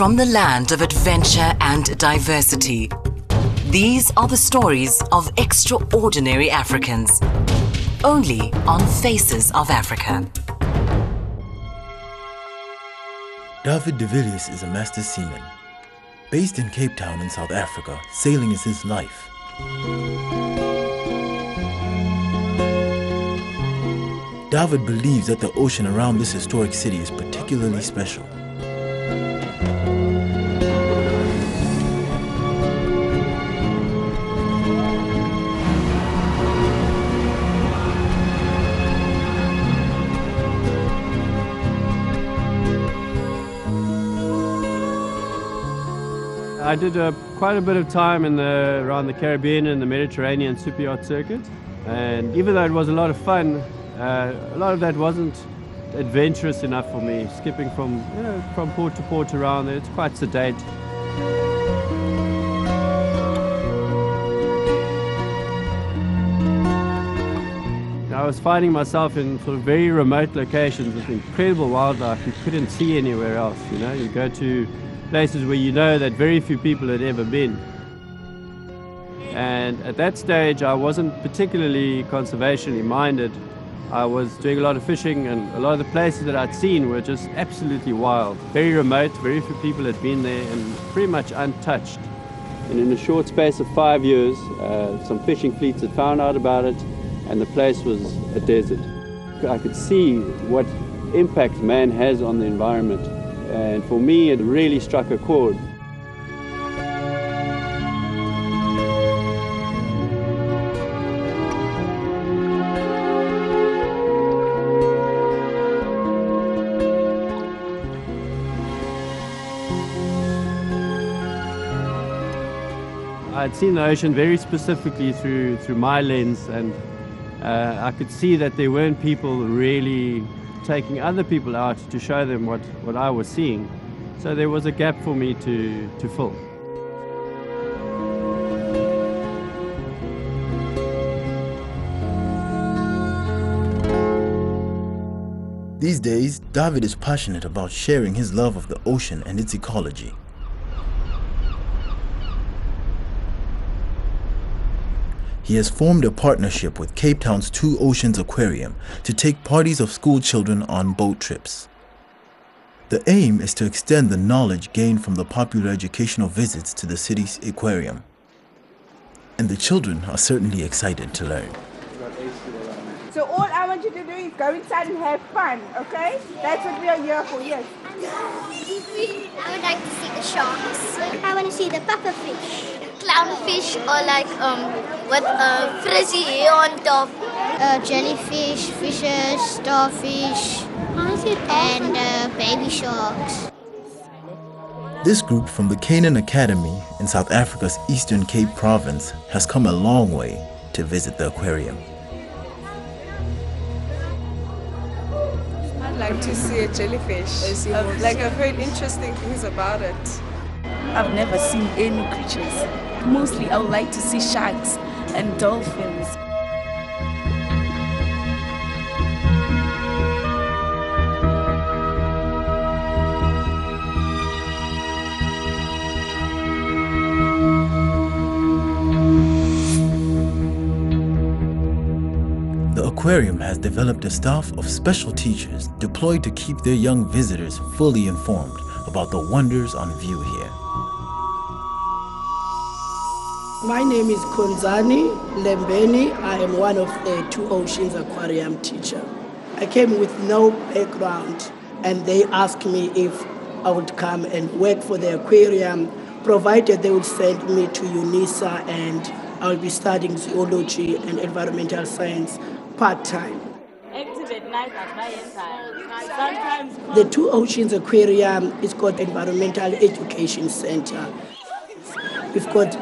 From the land of adventure and diversity, these are the stories of extraordinary Africans. Only on Faces of Africa. David de Villiers is a master seaman. Based in Cape Town in South Africa, sailing is his life. David believes that the ocean around this historic city is particularly special. I did uh, quite a bit of time in the, around the Caribbean and the Mediterranean super yacht circuit. And even though it was a lot of fun, uh, a lot of that wasn't adventurous enough for me. Skipping from, you know, from port to port around there, it's quite sedate. I was finding myself in sort of very remote locations with incredible wildlife you couldn't see anywhere else. You know, you go to places where you know that very few people had ever been. And at that stage, I wasn't particularly conservationally minded. I was doing a lot of fishing, and a lot of the places that I'd seen were just absolutely wild, very remote, very few people had been there, and pretty much untouched. And in a short space of five years, uh, some fishing fleets had found out about it, and the place was a desert. I could see what impact man has on the environment and for me, it really struck a chord. I'd seen the ocean very specifically through through my lens, and uh, I could see that there weren't people really taking other people out to show them what, what I was seeing. So there was a gap for me to, to fill. These days, David is passionate about sharing his love of the ocean and its ecology. He has formed a partnership with Cape Town's Two Oceans Aquarium to take parties of school children on boat trips. The aim is to extend the knowledge gained from the popular educational visits to the city's aquarium. And the children are certainly excited to learn. So all I want you to do is go inside and have fun, okay? That's what we are here for, yes. I would like to see the sharks. I want to see the pufferfish clownfish or like um with a frizzy hair on top. Uh, jellyfish, fishes, starfish, and uh, baby sharks. This group from the Canaan Academy in South Africa's Eastern Cape province has come a long way to visit the aquarium. I'd like to see a jellyfish. I've, like I've heard interesting things about it. I've never seen any creatures. Mostly I would like to see sharks and dolphins. The aquarium has developed a staff of special teachers deployed to keep their young visitors fully informed about the wonders on view here. My name is Konzani Lembeni. I am one of the Two Oceans Aquarium teacher. I came with no background and they asked me if I would come and work for the aquarium, provided they would send me to UNISA and I will be studying zoology and environmental science part-time. The Two Oceans Aquarium is called Environmental Education Center. We've got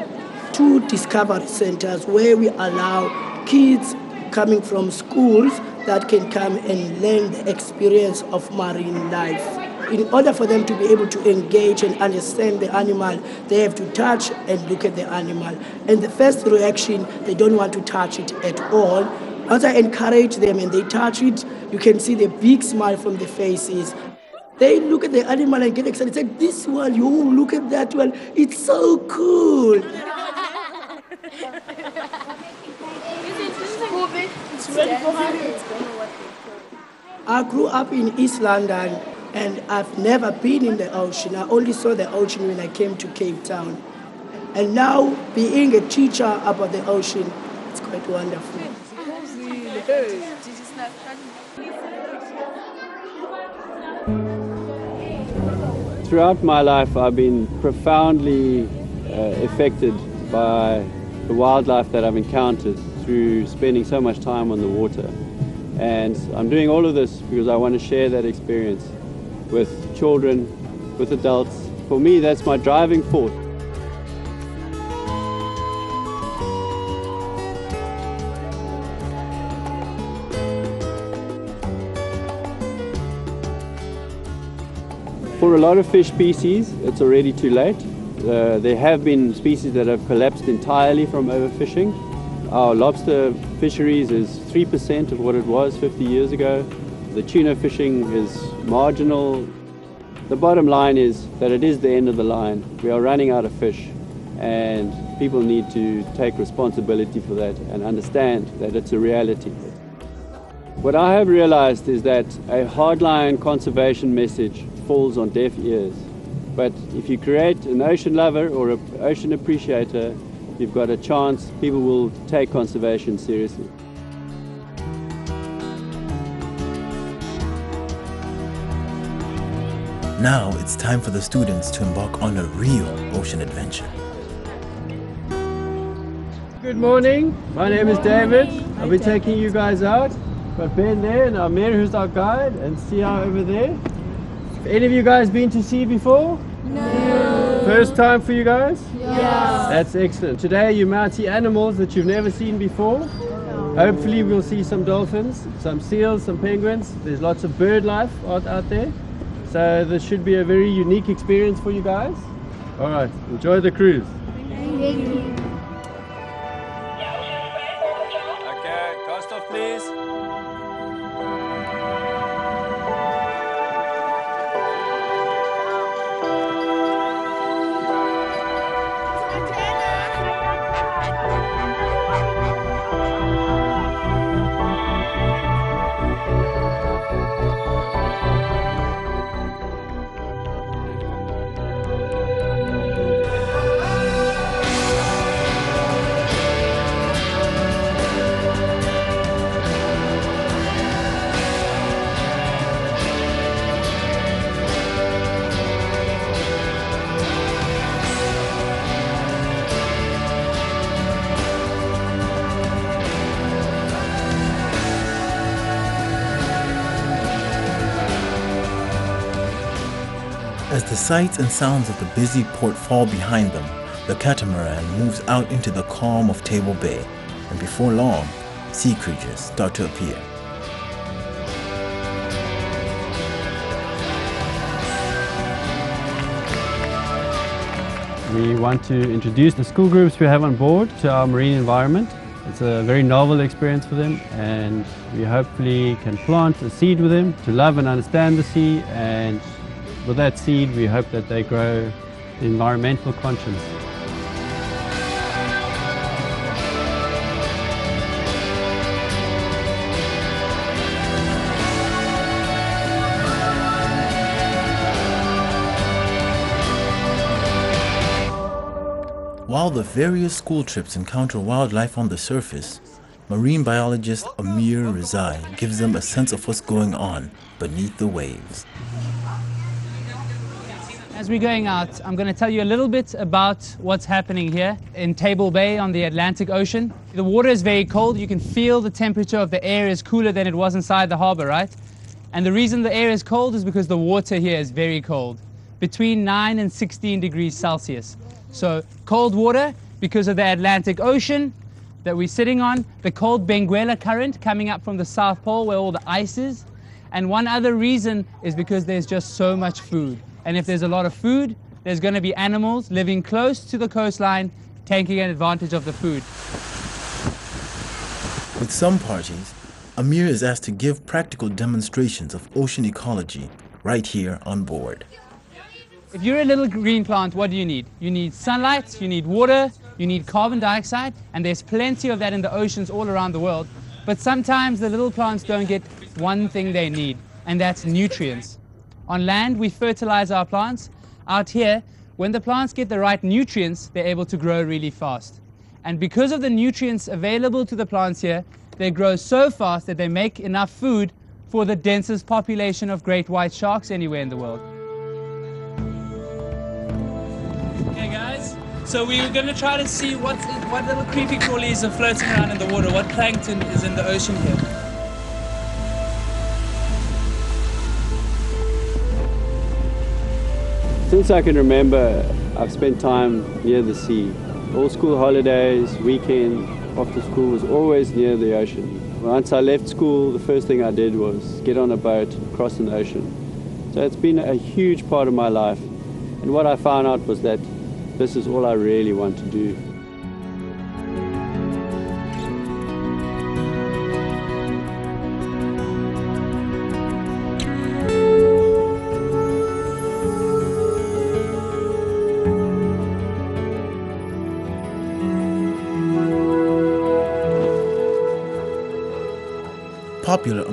two discovery centers where we allow kids coming from schools that can come and learn the experience of marine life. In order for them to be able to engage and understand the animal, they have to touch and look at the animal. And the first reaction, they don't want to touch it at all. As I encourage them and they touch it, you can see the big smile from the faces. They look at the animal and get excited. It's like, this one, you look at that one. It's so cool. I grew up in East London and I've never been in the ocean. I only saw the ocean when I came to Cape Town. And now, being a teacher about the ocean, it's quite wonderful. Throughout my life, I've been profoundly uh, affected by the wildlife that I've encountered through spending so much time on the water. And I'm doing all of this because I want to share that experience with children, with adults. For me, that's my driving force. For a lot of fish species, it's already too late. Uh, there have been species that have collapsed entirely from overfishing. Our lobster fisheries is 3% of what it was 50 years ago. The tuna fishing is marginal. The bottom line is that it is the end of the line. We are running out of fish and people need to take responsibility for that and understand that it's a reality. What I have realized is that a hardline conservation message falls on deaf ears. But if you create an ocean lover or an ocean appreciator, you've got a chance people will take conservation seriously. Now it's time for the students to embark on a real ocean adventure. Good morning. My name is David. I'll be taking you guys out. Got Ben there and Amir who's our guide and Sia over there. Any of you guys been to sea before? No. First time for you guys? Yeah. That's excellent. Today you might see animals that you've never seen before. Hopefully we'll see some dolphins, some seals, some penguins. There's lots of bird life out, out there. So this should be a very unique experience for you guys. All right, enjoy the cruise. Thank you. Sights and sounds of the busy port fall behind them, the catamaran moves out into the calm of Table Bay, and before long, sea creatures start to appear. We want to introduce the school groups we have on board to our marine environment. It's a very novel experience for them and we hopefully can plant a seed with them to love and understand the sea and with that seed we hope that they grow environmental conscience. While the various school trips encounter wildlife on the surface, marine biologist Amir Rizai gives them a sense of what's going on beneath the waves. As we're going out, I'm going to tell you a little bit about what's happening here in Table Bay on the Atlantic Ocean. The water is very cold. You can feel the temperature of the air is cooler than it was inside the harbor, right? And the reason the air is cold is because the water here is very cold, between 9 and 16 degrees Celsius. So cold water because of the Atlantic Ocean that we're sitting on, the cold Benguela current coming up from the South Pole where all the ice is. And one other reason is because there's just so much food. And if there's a lot of food, there's going to be animals living close to the coastline taking advantage of the food. With some parties, Amir is asked to give practical demonstrations of ocean ecology right here on board. If you're a little green plant, what do you need? You need sunlight, you need water, you need carbon dioxide, and there's plenty of that in the oceans all around the world. But sometimes the little plants don't get one thing they need, and that's nutrients. On land, we fertilize our plants. Out here, when the plants get the right nutrients, they're able to grow really fast. And because of the nutrients available to the plants here, they grow so fast that they make enough food for the densest population of great white sharks anywhere in the world. Okay guys, so we're going to try to see what, what little creepy crawlies are floating around in the water, what plankton is in the ocean here. Since I can remember, I've spent time near the sea. All school holidays, weekends, after school was always near the ocean. Once I left school, the first thing I did was get on a boat, cross an ocean. So it's been a huge part of my life. And what I found out was that this is all I really want to do.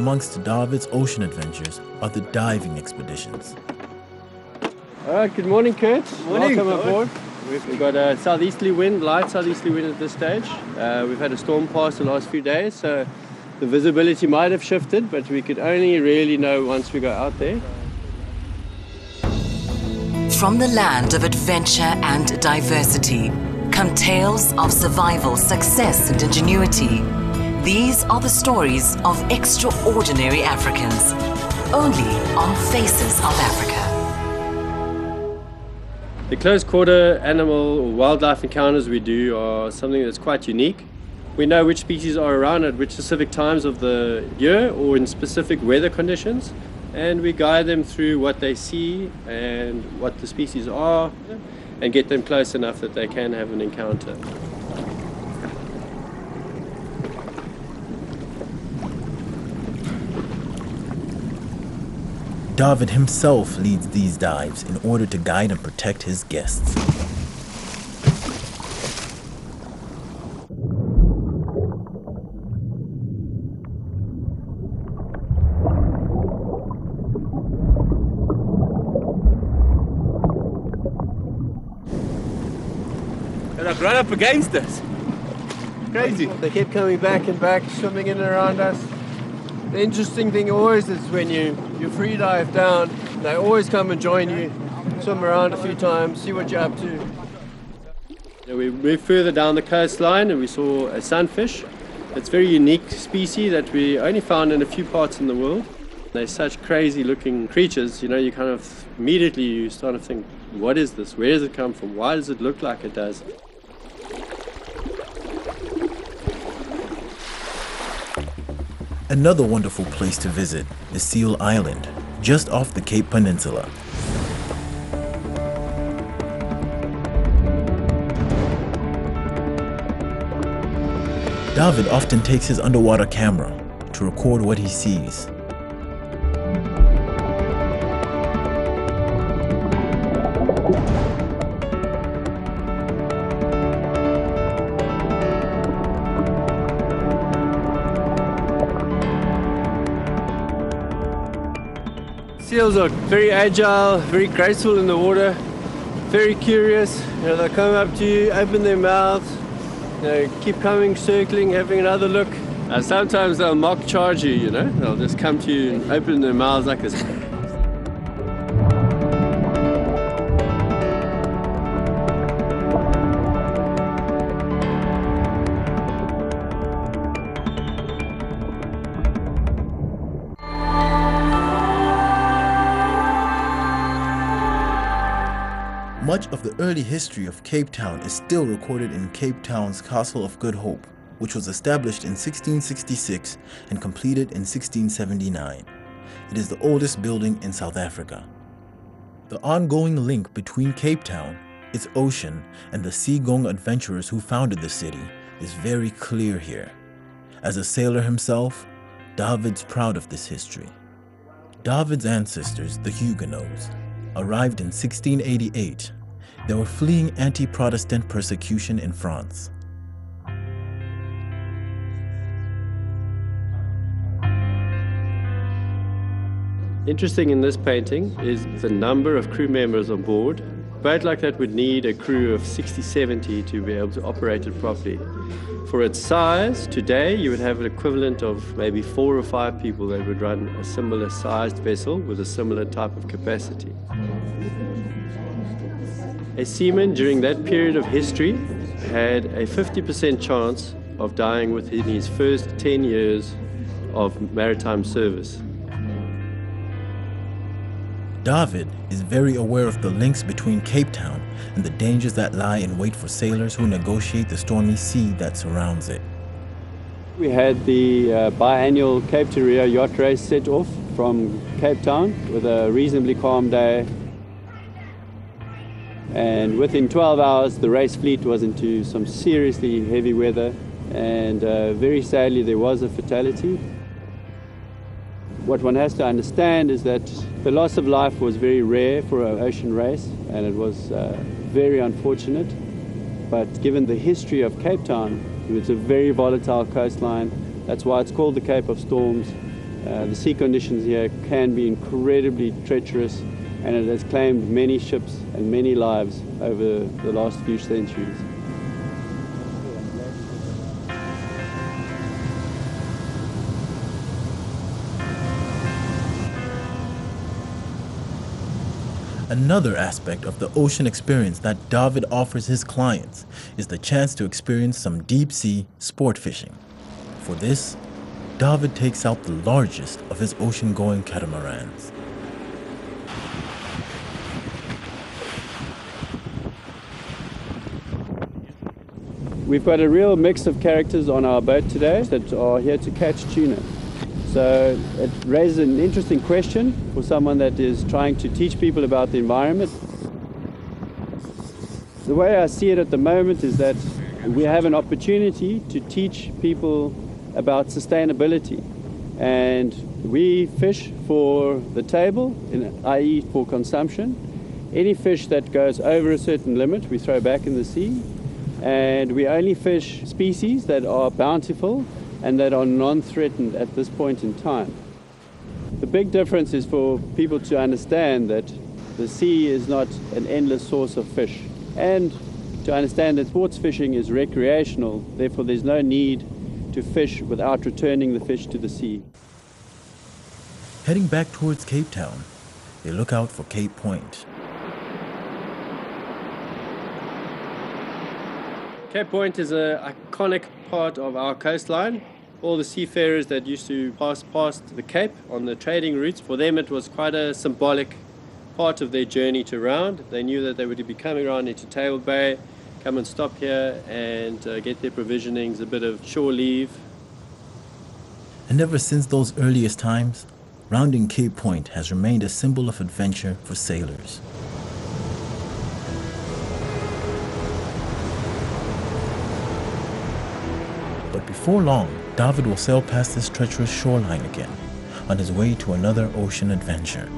Amongst David's ocean adventures are the diving expeditions. All right, good morning, Kurt. Morning. Welcome aboard. We've got a southeasterly wind, light southeasterly wind at this stage. Uh, we've had a storm pass the last few days, so the visibility might have shifted, but we could only really know once we go out there. From the land of adventure and diversity come tales of survival, success, and ingenuity. These are the stories of extraordinary Africans, only on Faces of Africa. The close quarter animal or wildlife encounters we do are something that's quite unique. We know which species are around at which specific times of the year or in specific weather conditions, and we guide them through what they see and what the species are and get them close enough that they can have an encounter. David himself leads these dives in order to guide and protect his guests. And I've run up against us. Crazy. They kept coming back and back, swimming in and around us. The interesting thing always is when you, you free dive down, they always come and join you, swim around a few times, see what you're up to. Yeah, we moved further down the coastline and we saw a sunfish. It's a very unique species that we only found in a few parts in the world. They're such crazy looking creatures, you know, you kind of immediately you start to think, what is this? Where does it come from? Why does it look like it does? Another wonderful place to visit is Seal Island, just off the Cape Peninsula. David often takes his underwater camera to record what he sees. Seals are very agile, very graceful in the water, very curious. You know, they come up to you, open their mouths, you know, keep coming, circling, having another look. Uh, sometimes they'll mock charge you, you know, they'll just come to you and open their mouths like this. Much of the early history of Cape Town is still recorded in Cape Town's Castle of Good Hope, which was established in 1666 and completed in 1679. It is the oldest building in South Africa. The ongoing link between Cape Town, its ocean, and the seagoing adventurers who founded the city is very clear here. As a sailor himself, David's proud of this history. David's ancestors, the Huguenots, arrived in 1688, they were fleeing anti Protestant persecution in France. Interesting in this painting is the number of crew members on board. A boat like that would need a crew of 60, 70 to be able to operate it properly. For its size, today you would have an equivalent of maybe four or five people that would run a similar sized vessel with a similar type of capacity. A seaman during that period of history had a 50% chance of dying within his first 10 years of maritime service. David is very aware of the links between Cape Town and the dangers that lie in wait for sailors who negotiate the stormy sea that surrounds it. We had the uh, biannual Cape to Rio yacht race set off from Cape Town with a reasonably calm day. And within 12 hours, the race fleet was into some seriously heavy weather. And uh, very sadly, there was a fatality. What one has to understand is that the loss of life was very rare for an ocean race, and it was uh, very unfortunate. But given the history of Cape Town, it's a very volatile coastline. That's why it's called the Cape of Storms. Uh, the sea conditions here can be incredibly treacherous, and it has claimed many ships and many lives over the last few centuries. Another aspect of the ocean experience that David offers his clients is the chance to experience some deep sea sport fishing. For this, David takes out the largest of his ocean going catamarans. We've got a real mix of characters on our boat today that are here to catch tuna. So it raises an interesting question for someone that is trying to teach people about the environment. The way I see it at the moment is that we have an opportunity to teach people about sustainability. And we fish for the table, i.e., for consumption. Any fish that goes over a certain limit, we throw back in the sea. And we only fish species that are bountiful and that are non-threatened at this point in time. The big difference is for people to understand that the sea is not an endless source of fish and to understand that sports fishing is recreational, therefore there's no need to fish without returning the fish to the sea. Heading back towards Cape Town, they look out for Cape Point. Cape Point is an iconic part of our coastline. All the seafarers that used to pass past the Cape on the trading routes, for them it was quite a symbolic part of their journey to round. They knew that they would be coming around into Table Bay, come and stop here and uh, get their provisionings, a bit of shore leave. And ever since those earliest times, rounding Cape Point has remained a symbol of adventure for sailors. But before long, David will sail past this treacherous shoreline again on his way to another ocean adventure.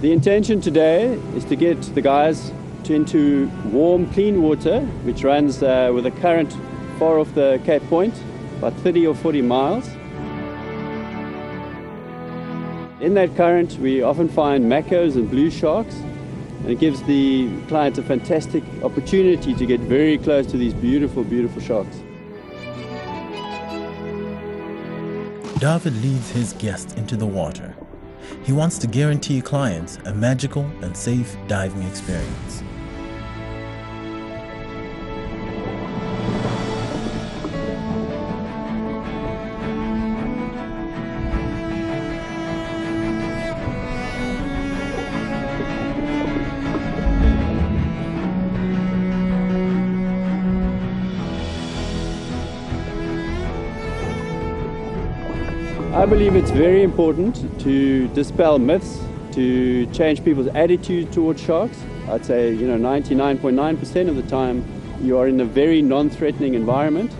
The intention today is to get the guys to into warm, clean water, which runs uh, with a current far off the Cape Point, about 30 or 40 miles. In that current, we often find makos and blue sharks, and it gives the clients a fantastic opportunity to get very close to these beautiful, beautiful sharks. David leads his guests into the water. He wants to guarantee clients a magical and safe diving experience. I believe it's very important to dispel myths, to change people's attitude towards sharks. I'd say, you know, 99.9% of the time you are in a very non-threatening environment.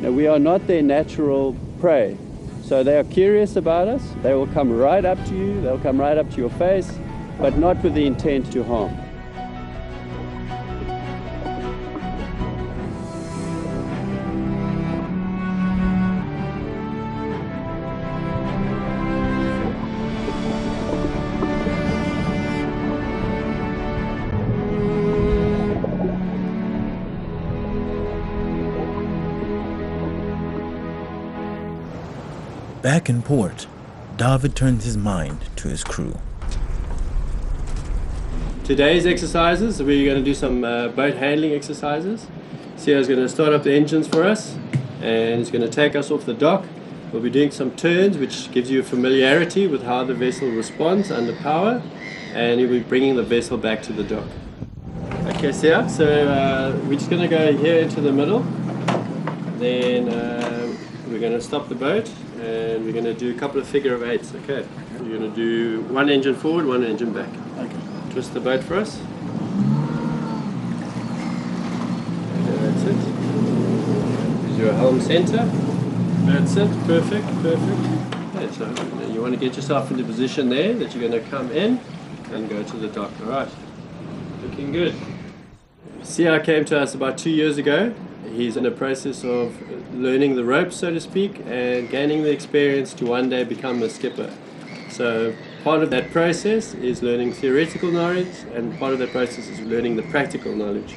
Now, we are not their natural prey. So they are curious about us. They will come right up to you. They'll come right up to your face, but not with the intent to harm. Back in port, David turns his mind to his crew. Today's exercises, we're going to do some uh, boat handling exercises. Sia's going to start up the engines for us and he's going to take us off the dock. We'll be doing some turns which gives you a familiarity with how the vessel responds under power and he'll be bringing the vessel back to the dock. Okay, Sia, so uh, we're just going to go here into the middle. Then uh, we're going to stop the boat and we're going to do a couple of figure of eights, okay? You're going to do one engine forward, one engine back. Okay. Twist the boat for us. Okay, that's it. Is your helm center. That's it, perfect, perfect. Okay, so you want to get yourself into position there that you're going to come in and go to the dock, all right? Looking good. Sia came to us about two years ago He's in a process of learning the ropes, so to speak, and gaining the experience to one day become a skipper. So part of that process is learning theoretical knowledge, and part of that process is learning the practical knowledge.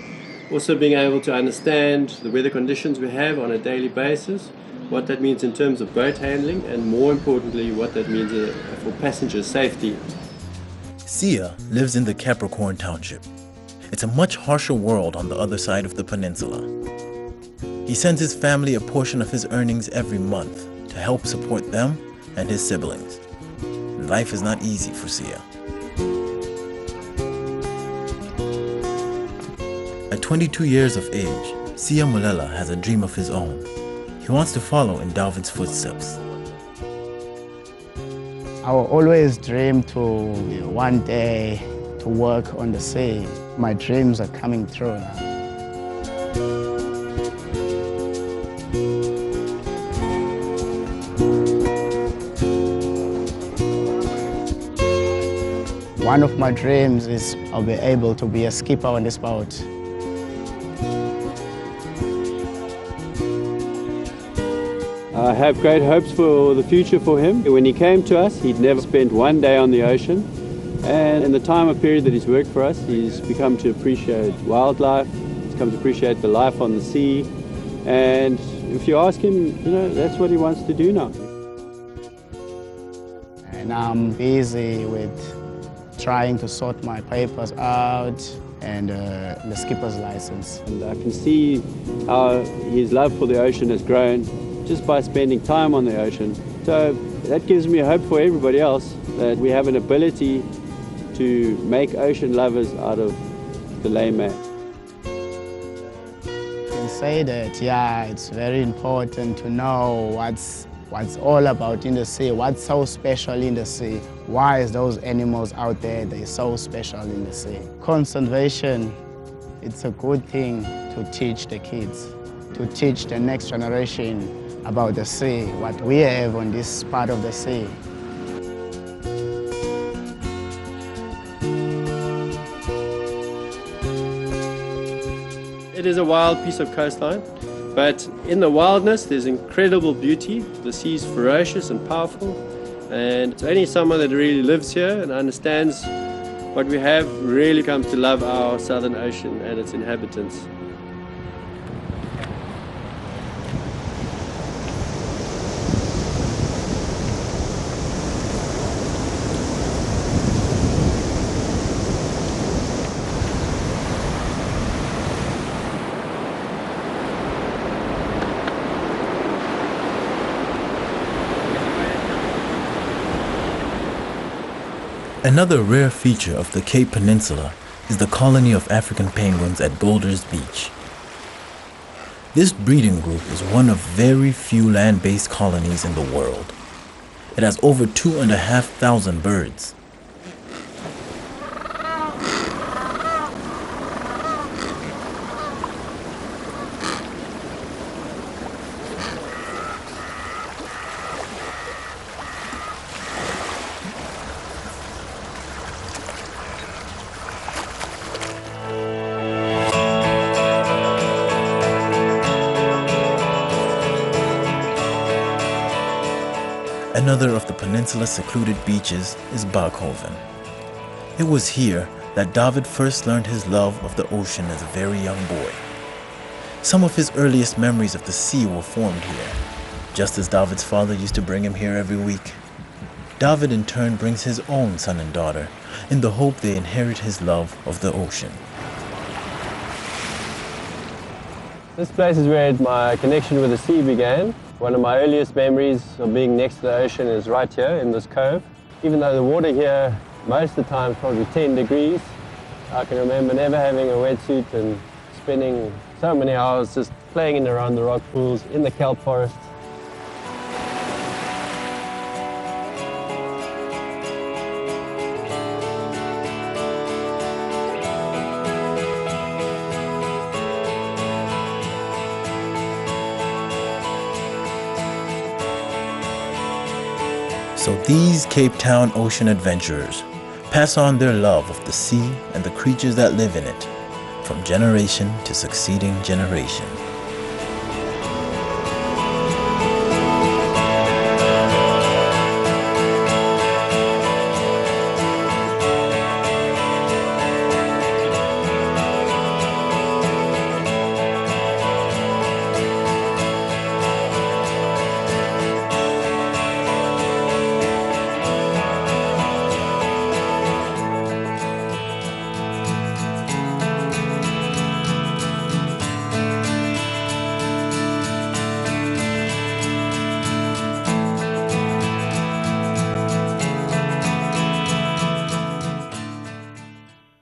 Also being able to understand the weather conditions we have on a daily basis, what that means in terms of boat handling, and more importantly, what that means uh, for passenger safety. Sia lives in the Capricorn Township. It's a much harsher world on the other side of the peninsula. He sends his family a portion of his earnings every month to help support them and his siblings. Life is not easy for Sia. At 22 years of age, Sia Mulela has a dream of his own. He wants to follow in David's footsteps. I always dream to one day to work on the sea. My dreams are coming true now. One of my dreams is I'll be able to be a skipper on this boat. I have great hopes for the future for him. When he came to us, he'd never spent one day on the ocean. And in the time of period that he's worked for us, he's become to appreciate wildlife, he's come to appreciate the life on the sea. And if you ask him, you know, that's what he wants to do now. And I'm busy with trying to sort my papers out and uh, the skipper's license. And I can see how his love for the ocean has grown just by spending time on the ocean. So that gives me hope for everybody else that we have an ability to make ocean lovers out of the layman. I can say that, yeah, it's very important to know what's what's all about in the sea, what's so special in the sea, why is those animals out there, they're so special in the sea. Conservation, it's a good thing to teach the kids, to teach the next generation about the sea, what we have on this part of the sea. It is a wild piece of coastline. But in the wildness, there's incredible beauty. The sea is ferocious and powerful, and only someone that really lives here and understands what we have really comes to love our Southern Ocean and its inhabitants. Another rare feature of the Cape Peninsula is the colony of African penguins at Boulders Beach. This breeding group is one of very few land-based colonies in the world. It has over two and a half thousand birds. Peninsula's secluded beaches is Bakoven. It was here that David first learned his love of the ocean as a very young boy. Some of his earliest memories of the sea were formed here, just as David's father used to bring him here every week. David in turn brings his own son and daughter in the hope they inherit his love of the ocean. This place is where my connection with the sea began. One of my earliest memories of being next to the ocean is right here in this cove. Even though the water here most of the time is probably 10 degrees, I can remember never having a wetsuit and spending so many hours just playing in around the rock pools in the kelp forest. So these Cape Town ocean adventurers pass on their love of the sea and the creatures that live in it from generation to succeeding generation.